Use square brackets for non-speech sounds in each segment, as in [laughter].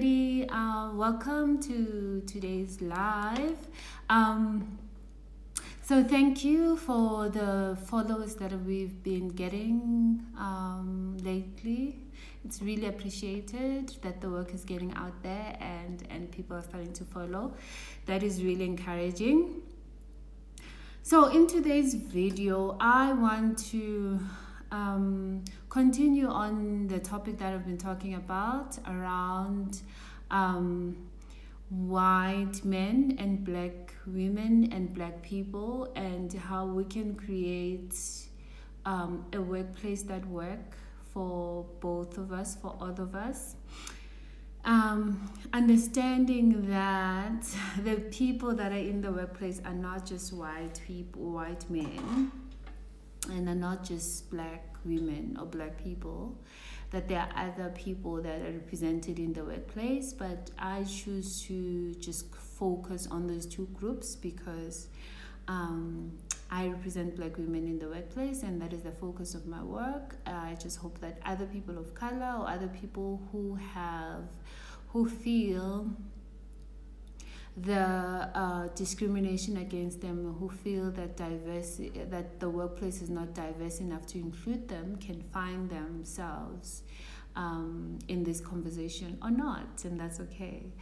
everybody. Uh, welcome to today's live. Um, so, thank you for the followers that we've been getting um, lately. It's really appreciated that the work is getting out there and, and people are starting to follow. That is really encouraging. So, in today's video, I want to um, continue on the topic that I've been talking about around um, white men and black women and black people and how we can create um, a workplace that work for both of us, for all of us. Um, understanding that [laughs] the people that are in the workplace are not just white people, white men, and are not just black women or black people, that there are other people that are represented in the workplace, but I choose to just focus on those two groups because um, I represent black women in the workplace and that is the focus of my work. I just hope that other people of color or other people who have, who feel the uh, discrimination against them who feel that diverse that the workplace is not diverse enough to include them can find themselves um, in this conversation or not, and that's okay.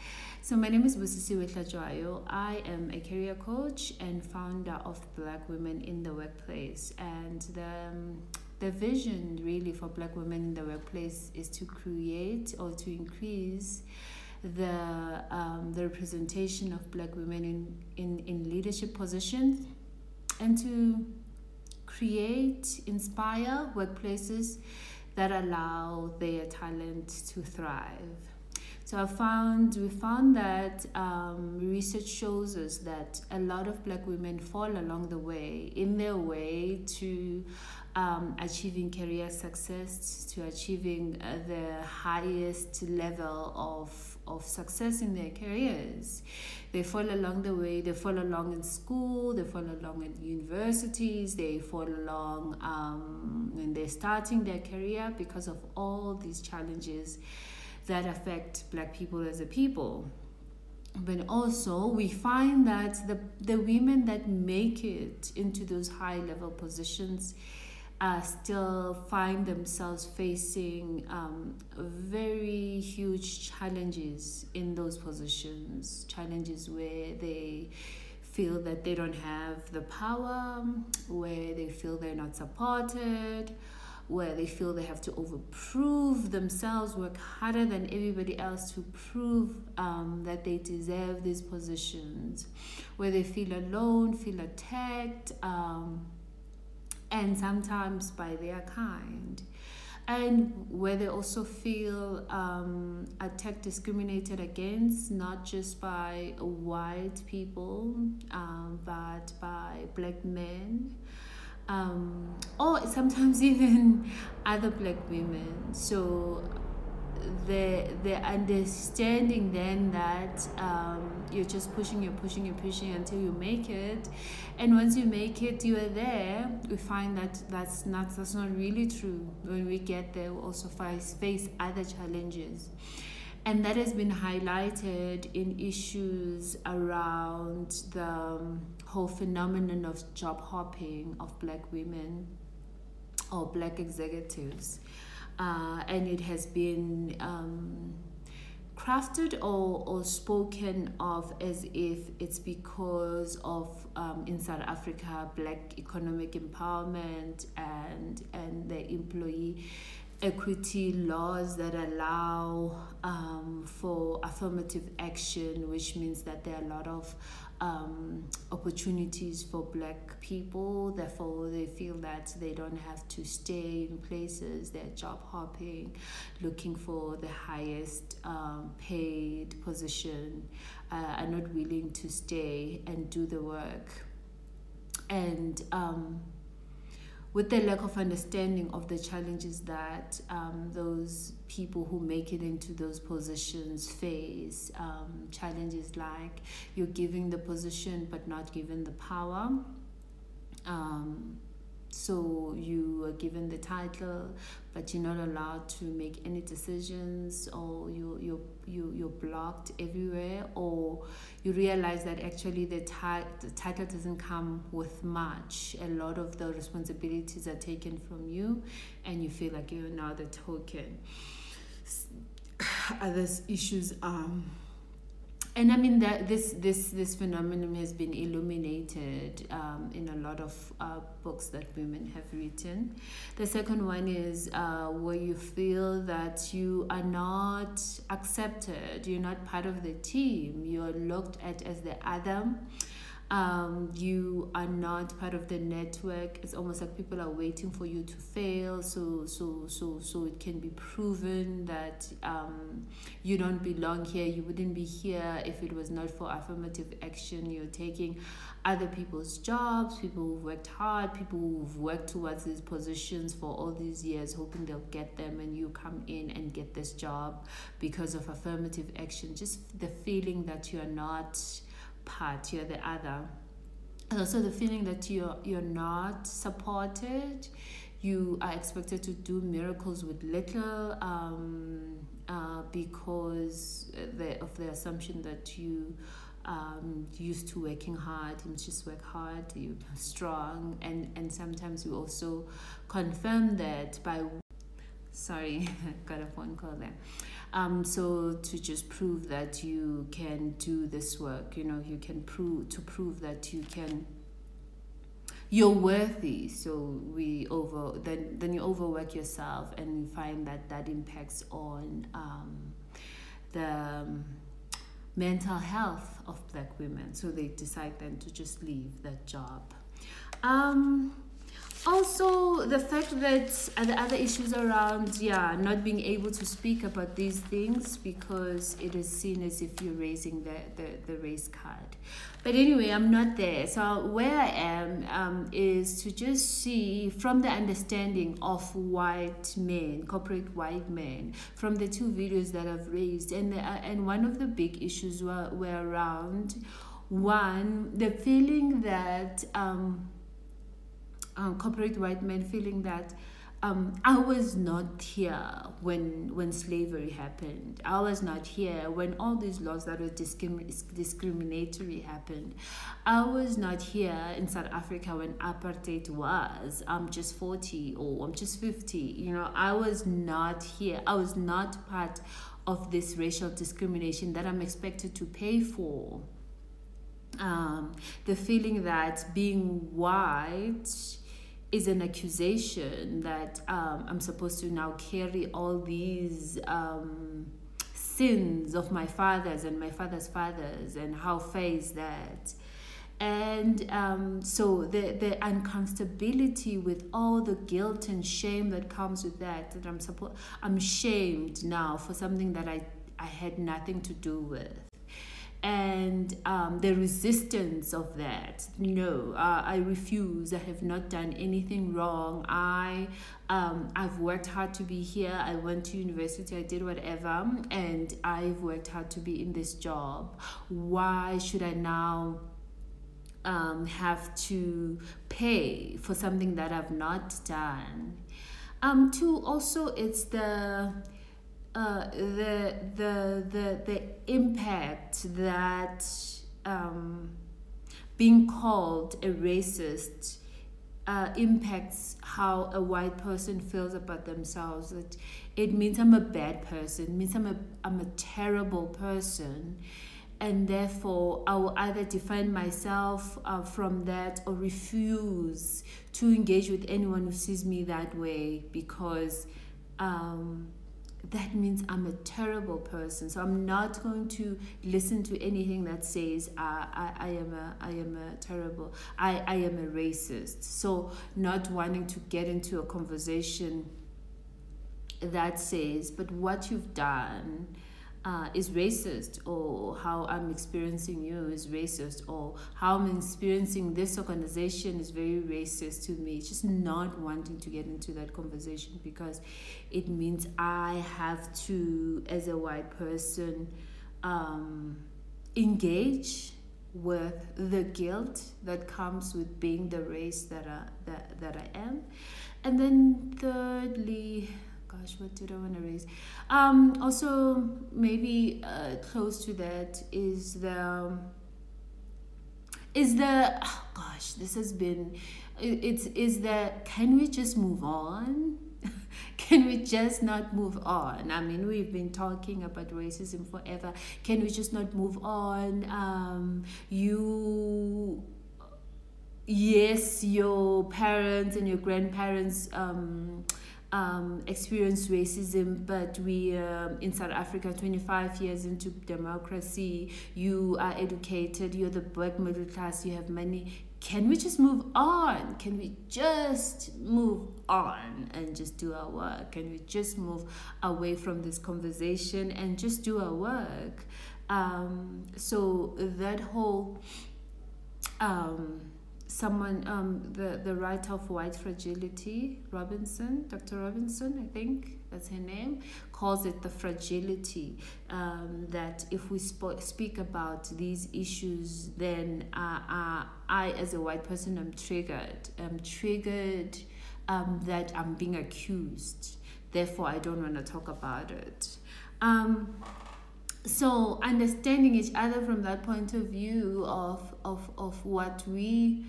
So my name is Busisiwe Tlajwayo. I am a career coach and founder of Black Women in the Workplace, and the um, the vision really for Black women in the workplace is to create or to increase the um, the representation of black women in, in, in leadership positions and to create inspire workplaces that allow their talent to thrive. So I found we found that um, research shows us that a lot of black women fall along the way in their way to um, achieving career success, to achieving uh, the highest level of of success in their careers. They fall along the way, they fall along in school, they fall along in universities, they fall along um, when they're starting their career because of all these challenges that affect black people as a people. But also, we find that the, the women that make it into those high level positions uh, still find themselves facing um, very huge challenges in those positions, challenges where they feel that they don't have the power, where they feel they're not supported, where they feel they have to overprove themselves, work harder than everybody else to prove um, that they deserve these positions, where they feel alone, feel attacked. Um, and sometimes by their kind and where they also feel um, attacked, discriminated against, not just by white people, um, but by black men, um, or sometimes [laughs] even other black women. So the the understanding then that um, you're just pushing, you're pushing, you're pushing until you make it, and once you make it, you are there. We find that that's not that's not really true. When we get there, we also face face other challenges, and that has been highlighted in issues around the um, whole phenomenon of job hopping of Black women or Black executives uh, and it has been um, crafted or, or spoken of as if it's because of um, in South Africa black economic empowerment and and the employee equity laws that allow um, for affirmative action, which means that there are a lot of um, opportunities for black people. Therefore, they feel that they don't have to stay in places, they're job hopping, looking for the highest um, paid position, uh, are not willing to stay and do the work. And um, with the lack of understanding of the challenges that um, those people who make it into those positions face. Um, challenges like you're giving the position but not given the power. Um, so you are given the title but you're not allowed to make any decisions or you you you you're blocked everywhere or you realize that actually the, ti- the title doesn't come with much. A lot of the responsibilities are taken from you and you feel like you're now the token. [sighs] Other issues um and I mean that this this this phenomenon has been illuminated um, in a lot of uh, books that women have written. The second one is uh, where you feel that you are not accepted, you're not part of the team, you're looked at as the other um, you are not part of the network. It's almost like people are waiting for you to fail. So so so so it can be proven that um, you don't belong here. You wouldn't be here if it was not for affirmative action you're taking. Other people's jobs people who've worked hard people who've worked towards these positions for all these years hoping they'll get them and you come in and get this job because of affirmative action. Just the feeling that you're not part, you're the other. And also the feeling that you're you're not supported, you are expected to do miracles with little um, uh, because the, of the assumption that you um, used to working hard you just work hard you're strong and and sometimes you also confirm that by sorry [laughs] got a phone call there um, so to just prove that you can do this work, you know, you can prove to prove that you can you're worthy. So we over then then you overwork yourself and you find that that impacts on um, the um, mental health of black women. So they decide then to just leave that job. Um, also the fact that the other issues around yeah not being able to speak about these things because it is seen as if you're raising the, the, the race card. But anyway i'm not there. So where i am um, is to just see from the understanding of white men corporate white men from the two videos that i've raised and the, uh, and one of the big issues were, were around one the feeling that um, um, corporate white men feeling that um, I was not here when when slavery happened. I was not here when all these laws that were discrim- discriminatory happened. I was not here in South Africa when apartheid was. I'm just 40 or I'm just 50. You know, I was not here. I was not part of this racial discrimination that I'm expected to pay for. Um, the feeling that being white is an accusation that um, I'm supposed to now carry all these um, sins of my fathers and my father's fathers, and how fair is that? And um, so the, the uncomfortability with all the guilt and shame that comes with that, that I'm supposed, I'm shamed now for something that I, I had nothing to do with and um, the resistance of that. No uh, i refuse. I have not done anything wrong. I um, i've worked hard to be here. I went to university. I did whatever and i've worked hard to be in this job. Why should i now um, have to pay for something that i've not done? Um, two also it's the uh, the the the the impact that um, being called a racist uh, impacts how a white person feels about themselves. That it means I'm a bad person. It means I'm a I'm a terrible person, and therefore I will either define myself uh, from that or refuse to engage with anyone who sees me that way because. Um, that means I'm a terrible person. So I'm not going to listen to anything that says uh, I, I am a I am a terrible I, I am a racist. So not wanting to get into a conversation that says, but what you've done uh, is racist or how I'm experiencing you is racist or how I'm experiencing this organization is very racist to me. It's Just not wanting to get into that conversation because it means I have to, as a white person, um, engage with the guilt that comes with being the race that I, that, that I am. And then thirdly, gosh, what did I want to raise? Um, also, maybe uh, close to that is the is the oh gosh, this has been it's is that can we just move on? [laughs] can we just not move on? I mean, we've been talking about racism forever. Can we just not move on? Um, you yes, your parents and your grandparents um, um, experienced racism, but we um, in South Africa, 25 years into democracy, you are educated, you're the black middle class, you have money. Can we just move on? Can we just move on and just do our work? Can we just move away from this conversation and just do our work? Um, so that whole um, someone, um, the, the writer of White Fragility, Robinson, Dr. Robinson, I think that's her name, calls it the fragility. Um, that if we sp- speak about these issues, then uh, uh, I, as a white person, am triggered. I'm triggered um, that I'm being accused. Therefore, I don't want to talk about it. Um, so understanding each other from that point of view of of of what we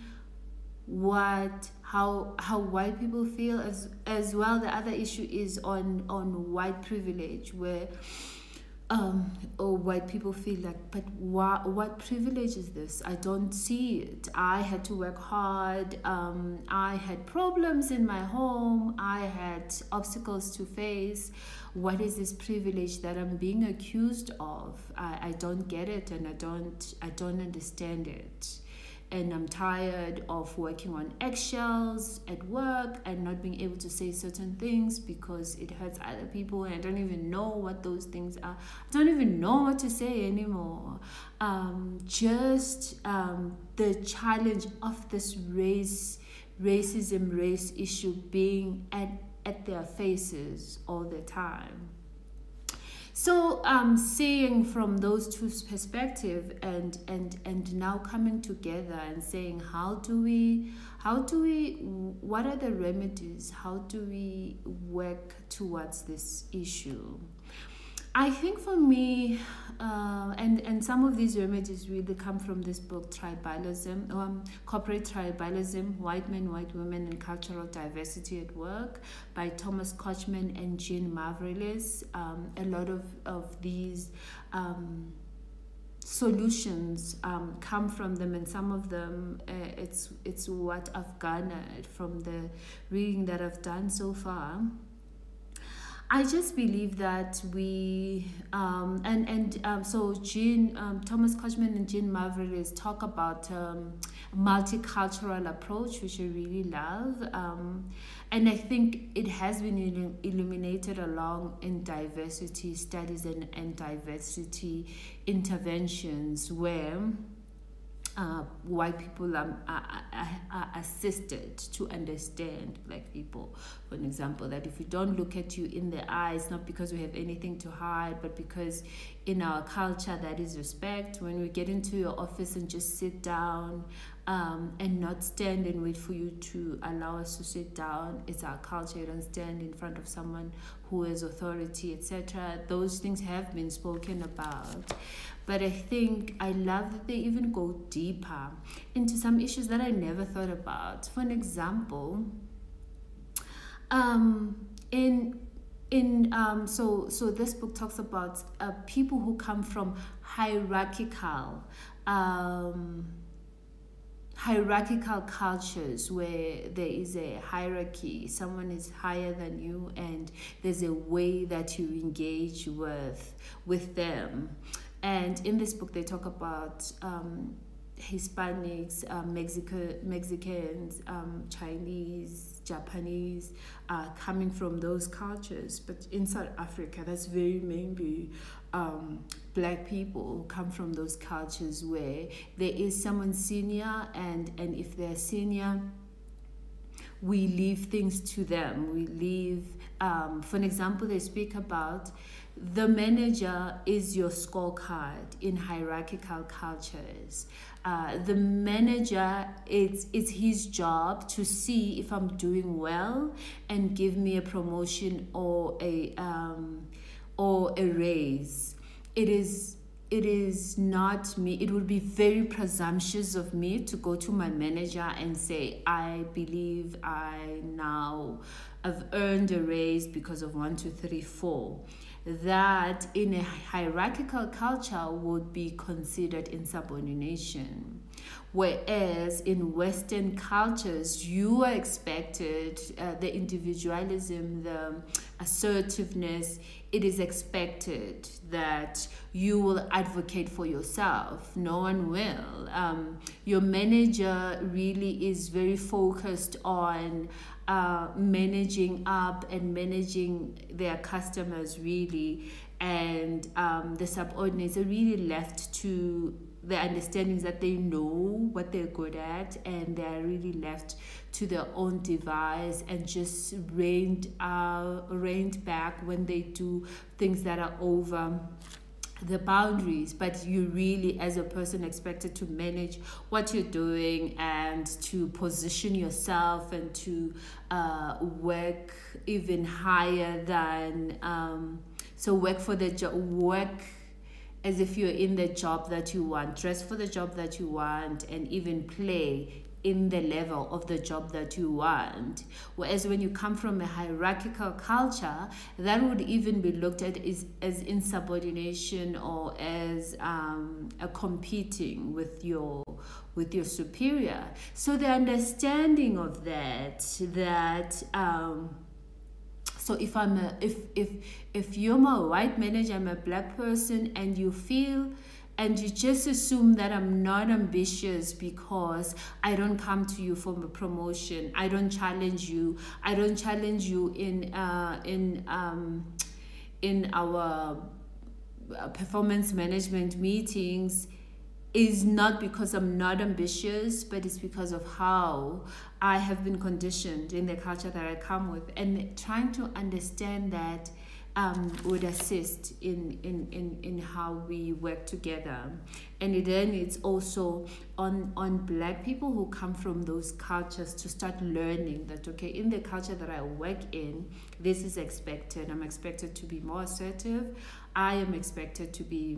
what how how white people feel as as well the other issue is on on white privilege where um, or white people feel like, but what, what privilege is this? I don't see it. I had to work hard. Um, I had problems in my home. I had obstacles to face. What is this privilege that I'm being accused of? I, I don't get it, and I don't I don't understand it and I'm tired of working on eggshells at work and not being able to say certain things because it hurts other people and I don't even know what those things are. I don't even know what to say anymore. Um, just um, the challenge of this race, racism, race issue being at, at their faces all the time. So um, seeing from those two perspectives and and and now coming together and saying how do we how do we what are the remedies? How do we work towards this issue? I think for me, uh, and and some of these remedies really come from this book, Tribalism, um, Corporate Tribalism, White Men, White Women, and Cultural Diversity at Work by Thomas Kochman and Jean Mavrelis. Um, a lot of, of these um, solutions um, come from them, and some of them, uh, it's, it's what I've garnered from the reading that I've done so far. I just believe that we um, and and um, so Jean um, Thomas Kochman and Jean Mavrelis talk about um, multicultural approach, which I really love, um, and I think it has been illuminated along in diversity studies and, and diversity interventions where uh, white people are, are, are, assisted to understand black people. For an example, that if we don't look at you in the eyes, not because we have anything to hide, but because in our culture that is respect. When we get into your office and just sit down um, and not stand and wait for you to allow us to sit down, it's our culture. You don't stand in front of someone who has authority, etc. Those things have been spoken about. But I think I love that they even go deeper into some issues that I never thought about. For an example, um, in in um, so so this book talks about uh, people who come from hierarchical um, hierarchical cultures where there is a hierarchy. Someone is higher than you and there's a way that you engage with with them. And in this book, they talk about um, Hispanics, um, Mexico, Mexicans, um, Chinese, Japanese, uh, coming from those cultures. But in South Africa, that's very mainly um, black people come from those cultures where there is someone senior, and, and if they're senior, we leave things to them. We leave, um, for an example, they speak about the manager is your scorecard in hierarchical cultures. Uh, the manager, it's, it's his job to see if I'm doing well and give me a promotion or a, um, or a raise. It is it is not me it would be very presumptuous of me to go to my manager and say i believe i now have earned a raise because of one two three four that in a hierarchical culture would be considered insubordination. Whereas in Western cultures, you are expected, uh, the individualism, the assertiveness, it is expected that you will advocate for yourself. No one will. Um, your manager really is very focused on uh, managing up and managing their customers really. And um, the subordinates are really left to the understandings that they know what they're good at and they're really left to their own device and just reined uh, reined back when they do things that are over the boundaries but you really as a person expected to manage what you're doing and to position yourself and to uh, work even higher than um, so work for the job work as if you're in the job that you want dress for the job that you want and even play in the level of the job that you want. Whereas when you come from a hierarchical culture, that would even be looked at as, as insubordination or as um, a competing with your with your superior. So the understanding of that that um, so if I'm a if if if you're my white manager, I'm a black person, and you feel and you just assume that I'm not ambitious because I don't come to you for a promotion. I don't challenge you. I don't challenge you in uh, in um, in our uh, performance management meetings is not because I'm not ambitious, but it's because of how I have been conditioned in the culture that I come with, and trying to understand that um, would assist in, in, in, in how we work together. And then it's also on, on black people who come from those cultures to start learning that, okay, in the culture that I work in, this is expected. I'm expected to be more assertive. I am expected to be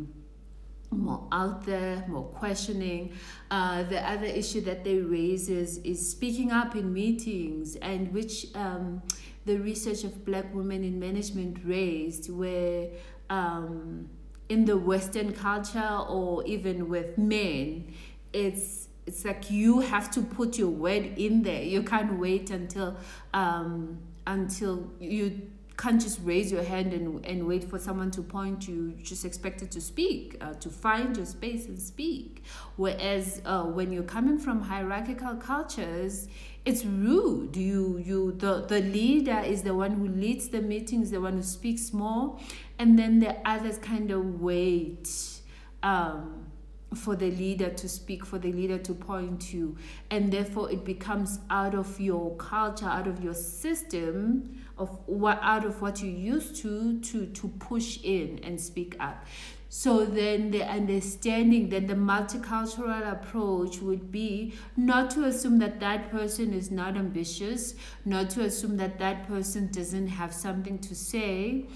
more out there, more questioning. Uh, the other issue that they raise is, is speaking up in meetings, and which um, the research of black women in management raised, where um, in the Western culture or even with men, it's it's like you have to put your word in there. You can't wait until um, until you can't just raise your hand and, and wait for someone to point you just expected to speak uh, to find your space and speak whereas uh, when you're coming from hierarchical cultures it's rude you you the the leader is the one who leads the meetings the one who speaks more and then the others kind of wait um, for the leader to speak, for the leader to point you, and therefore it becomes out of your culture, out of your system, of what out of what you used to to to push in and speak up. So then the understanding, then the multicultural approach would be not to assume that that person is not ambitious, not to assume that that person doesn't have something to say,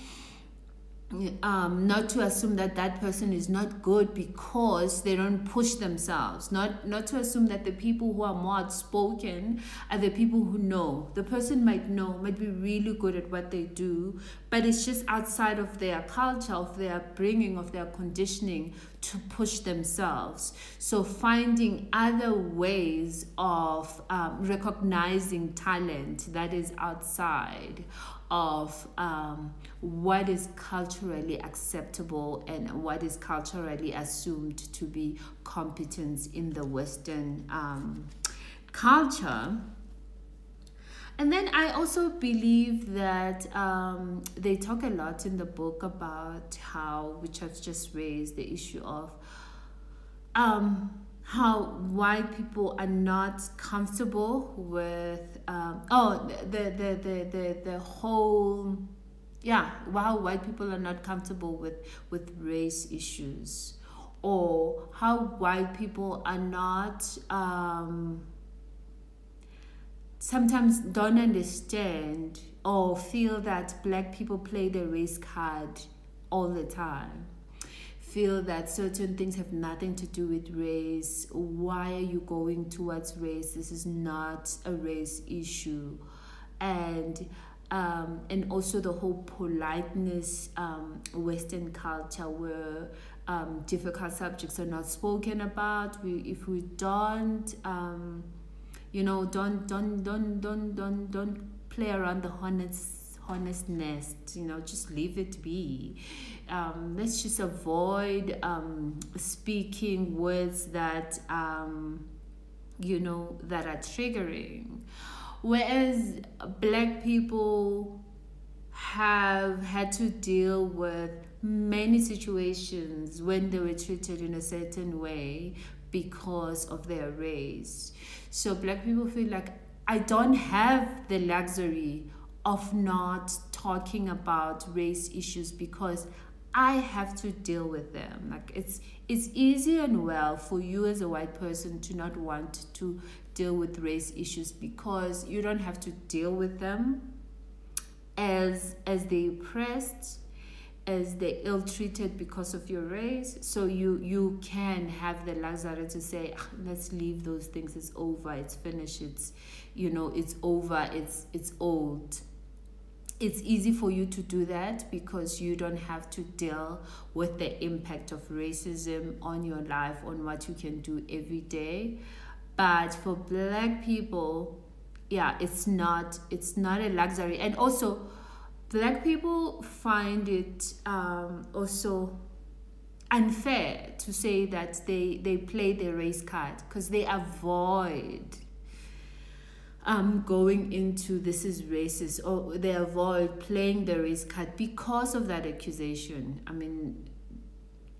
um, not to assume that that person is not good because they don't push themselves. Not not to assume that the people who are more outspoken are the people who know. The person might know might be really good at what they do but it's just outside of their culture of their bringing of their conditioning to push themselves. So finding other ways of um, recognizing talent that is outside of um, what is culturally acceptable and what is culturally assumed to be competence in the Western um, culture. And then I also believe that um, they talk a lot in the book about how, which I've just raised, the issue of um, how white people are not comfortable with um, oh the, the the the the whole yeah, how white people are not comfortable with with race issues, or how white people are not um, sometimes don't understand or feel that black people play the race card all the time feel that certain things have nothing to do with race why are you going towards race this is not a race issue and um, and also the whole politeness um, Western culture where um, difficult subjects are not spoken about. We, if we don't, um, you know, don't don't don't don't don't don't play around the honest honest nest. You know, just leave it be. Um, let's just avoid um, speaking words that you know that are triggering Whereas black people have had to deal with many situations when they were treated in a certain way because of their race. So black people feel like I don't have the luxury of not talking about race issues because I have to deal with them. Like it's it's easy and well for you as a white person to not want to deal with race issues because you don't have to deal with them as as they oppressed as they ill treated because of your race. So you you can have the luxury to say ah, let's leave those things. It's over. It's finished. It's you know it's over. It's it's old it's easy for you to do that because you don't have to deal with the impact of racism on your life on what you can do every day. But for black people yeah it's not it's not a luxury. And also black people find it um, also unfair to say that they they play the race card because they avoid um, going into this is racist. Or they avoid playing the race card because of that accusation. I mean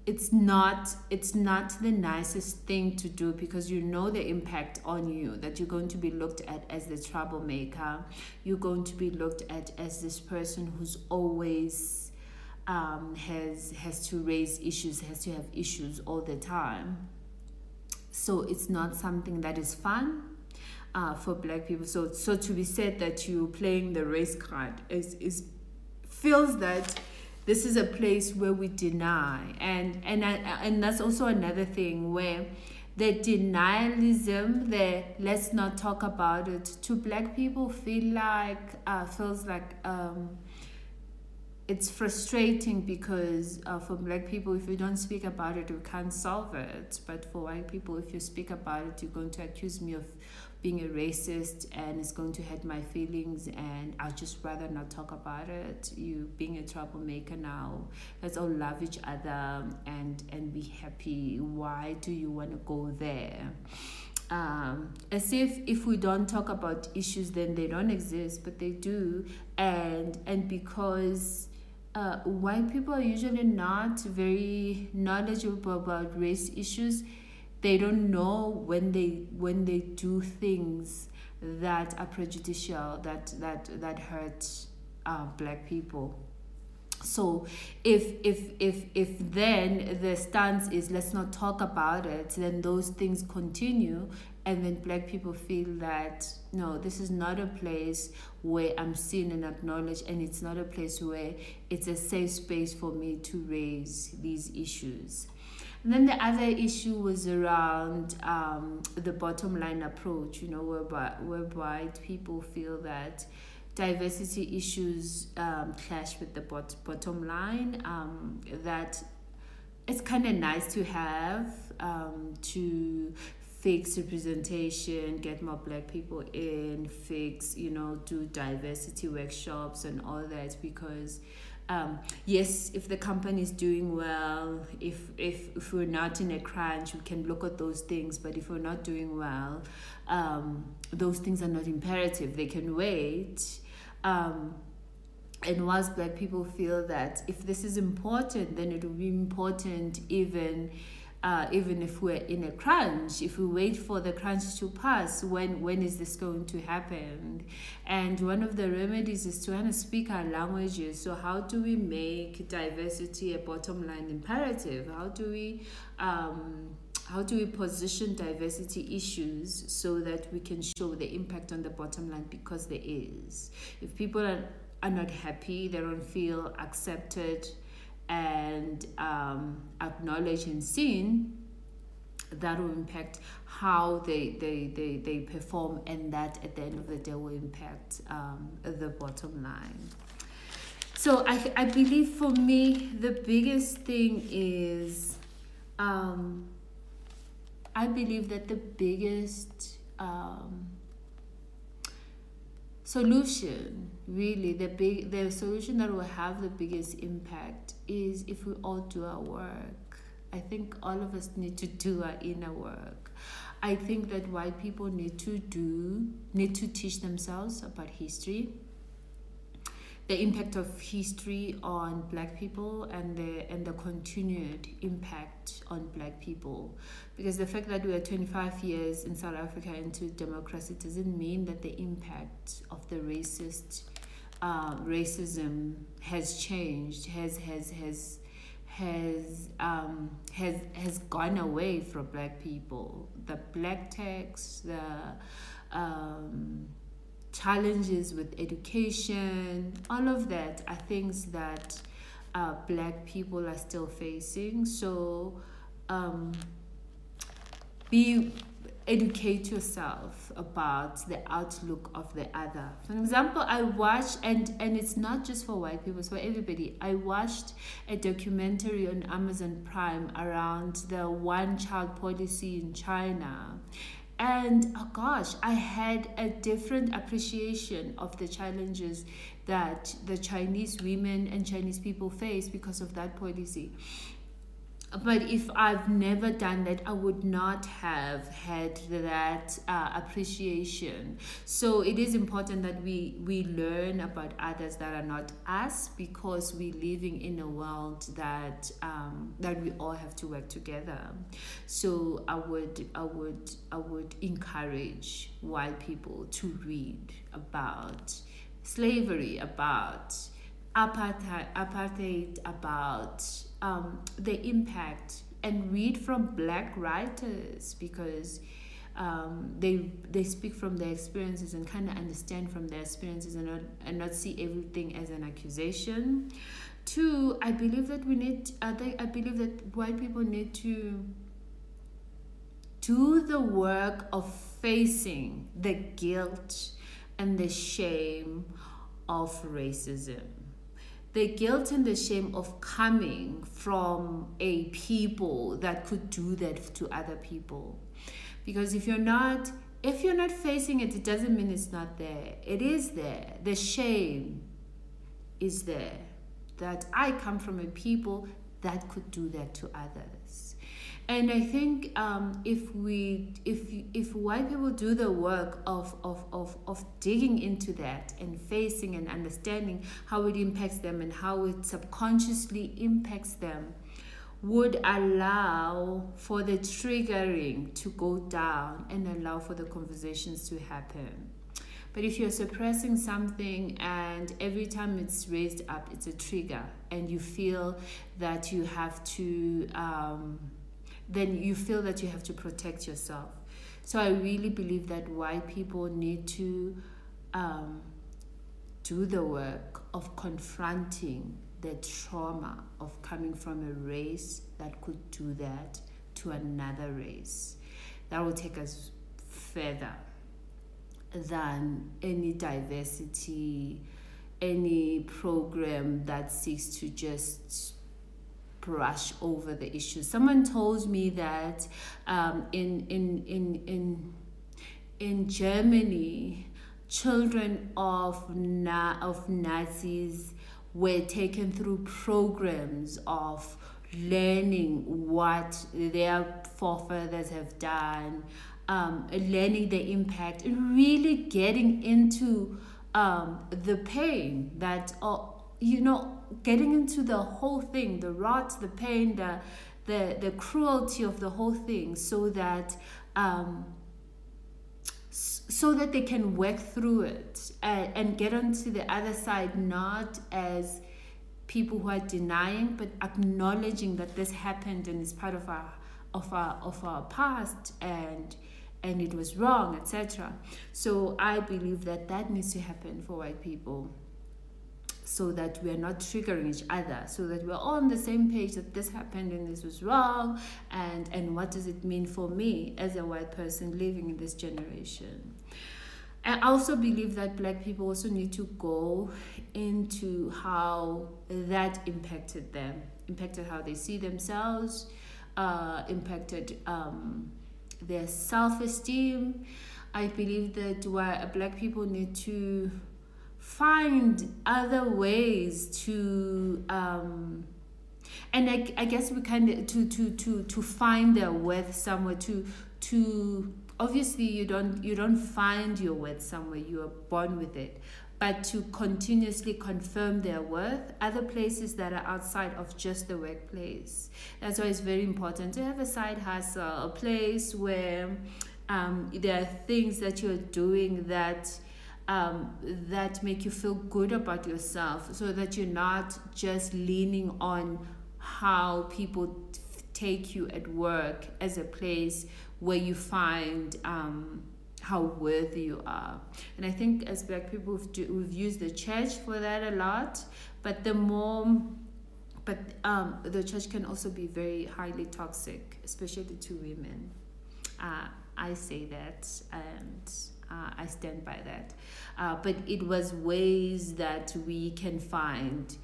it's not it's not the nicest thing to do because you know the impact on you that you're going to be looked at as the troublemaker. You're going to be looked at as this person who's always um, has has to raise issues has to have issues all the time. So it's not something that is fun uh, for black people. So so to be said that you're playing the race card is is feels that this is a place where we deny. And and and that's also another thing where the denialism the let's not talk about it to black people feel like uh, feels like um, it's frustrating because uh, for black people if you don't speak about it you can't solve it. But for white people if you speak about it you're going to accuse me of being a racist and it's going to hurt my feelings and I'd just rather not talk about it. You being a troublemaker now, let's all love each other and and be happy. Why do you want to go there? Um, as if if we don't talk about issues then they don't exist but they do and and because uh, white people are usually not very knowledgeable about race issues they don't know when they when they do things that are prejudicial that that that hurt uh, black people. So if if if if then the stance is let's not talk about it then those things continue and then black people feel that no this is not a place where i'm seen and acknowledged and it's not a place where it's a safe space for me to raise these issues and then the other issue was around um, the bottom line approach, you know, whereby, whereby people feel that diversity issues um, clash with the bot- bottom line, um, that it's kind of nice to have um, to fix representation, get more black people in, fix, you know, do diversity workshops and all that because um, yes, if the company is doing well, if, if, if we're not in a crunch, we can look at those things. But if we're not doing well, um, those things are not imperative. They can wait. Um, and whilst black people feel that if this is important, then it will be important even uh, even if we're in a crunch, if we wait for the crunch to pass, when when is this going to happen? And one of the remedies is to kind of speak our languages. So how do we make diversity a bottom line imperative? How do we um, how do we position diversity issues so that we can show the impact on the bottom line because there is if people are, are not happy they don't feel accepted and um, acknowledged and seen, that will impact how they, they, they, they perform, and that at the end of the day will impact um, the bottom line. So I, I believe for me, the biggest thing is um, I believe that the biggest um, solution really the big the solution that will have the biggest impact is if we all do our work. I think all of us need to do our inner work. I think that white people need to do need to teach themselves about history the impact of history on black people and the and the continued impact on black people. Because the fact that we are 25 years in South Africa into democracy doesn't mean that the impact of the racist uh, racism has changed has has has has um, has has gone away from black people the black tax the um, challenges with education, all of that are things that uh, black people are still facing. So um, be educate yourself about the outlook of the other. For example, I watched and and it's not just for white people, it's for everybody. I watched a documentary on Amazon Prime around the one child policy in China and oh gosh, I had a different appreciation of the challenges that the Chinese women and Chinese people face because of that policy but if I've never done that, I would not have had that uh, appreciation. So it is important that we we learn about others that are not us because we're living in a world that um, that we all have to work together. So I would I would I would encourage white people to read about slavery, about apartheid, apartheid about um, the impact and read from black writers because um, they they speak from their experiences and kind of understand from their experiences and not and not see everything as an accusation. Two, I believe that we need. I think I believe that white people need to do the work of facing the guilt and the shame of racism the guilt and the shame of coming from a people that could do that to other people. Because if you're not if you're not facing it it doesn't mean it's not there. It is there. The shame is there. That i come from a people that could do that to others and I think um, if we if if white people do the work of, of, of, of digging into that and facing and understanding how it impacts them and how it subconsciously impacts them, would allow for the triggering to go down and allow for the conversations to happen. But if you're suppressing something and every time it's raised up, it's a trigger, and you feel that you have to um, then you feel that you have to protect yourself. So I really believe that white people need to um, do the work of confronting the trauma of coming from a race that could do that to another race. That will take us further than any diversity, any program that seeks to just brush over the issue. Someone told me that um, in, in, in, in, in Germany, children of, na- of Nazis were taken through programs of learning what their forefathers have done, um, learning the impact, really getting into um, the pain that, uh, you know, getting into the whole thing the rot the pain the the the cruelty of the whole thing so that um, so that they can work through it and, and get onto the other side not as people who are denying but acknowledging that this happened and is part of our of our of our past and and it was wrong etc so i believe that that needs to happen for white people so that we are not triggering each other so that we're all on the same page that this happened and this was wrong and and what does it mean for me as a white person living in this generation I also believe that black people also need to go into how that impacted them, impacted how they see themselves, uh, impacted um, their self esteem. I believe that why black people need to find other ways to um, and I, I guess we kind of to to to to find their worth somewhere to to obviously you don't you don't find your worth somewhere you are born with it. But to continuously confirm their worth other places that are outside of just the workplace. That's why it's very important to have a side hustle a place where um, there are things that you're doing that um, that make you feel good about yourself so that you're not just leaning on how people take you at work as a place where you find um, how worthy you are. And I think as black people, we've, do, we've used the church for that a lot, but the more but um, the church can also be very highly toxic, especially to women. Uh, I say that, and uh, I stand by that. Uh, but it was ways that we can find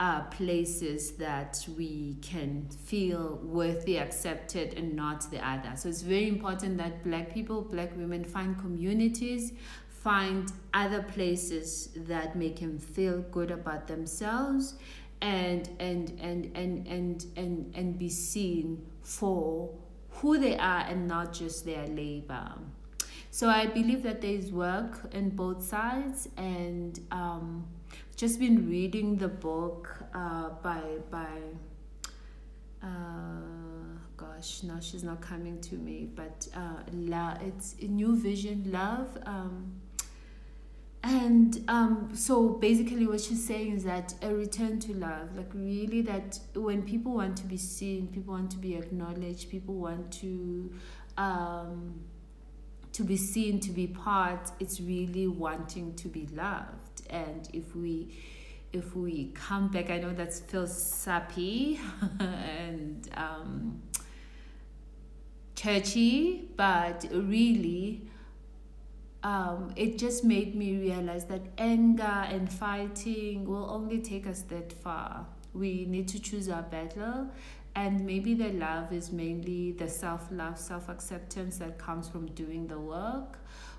uh, places that we can feel worthy, accepted, and not the other. So it's very important that Black people, Black women find communities, find other places that make them feel good about themselves and and and and and and, and be seen for who they are and not just their labor. So I believe that there is work in both sides, and um, just been reading the book uh, by by. Uh, gosh, now she's not coming to me, but uh, la, it's a new vision, love. Um, and um, so basically, what she's saying is that a return to love, like really, that when people want to be seen, people want to be acknowledged, people want to um, to be seen, to be part, it's really wanting to be loved. And if we if we come back, I know that feels sappy [laughs] and um, churchy, but really, um, it just made me realize that anger and fighting will only take us that far. We need to choose our battle and maybe the love is mainly the self love, self acceptance that comes from doing the work,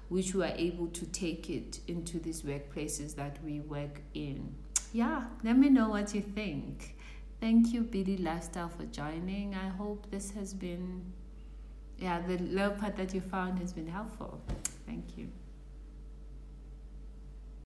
which we are able to take it into these workplaces that we work in. Yeah, let me know what you think. Thank you, Billy Lifestyle, for joining. I hope this has been, yeah, the love part that you found has been helpful. Thank you.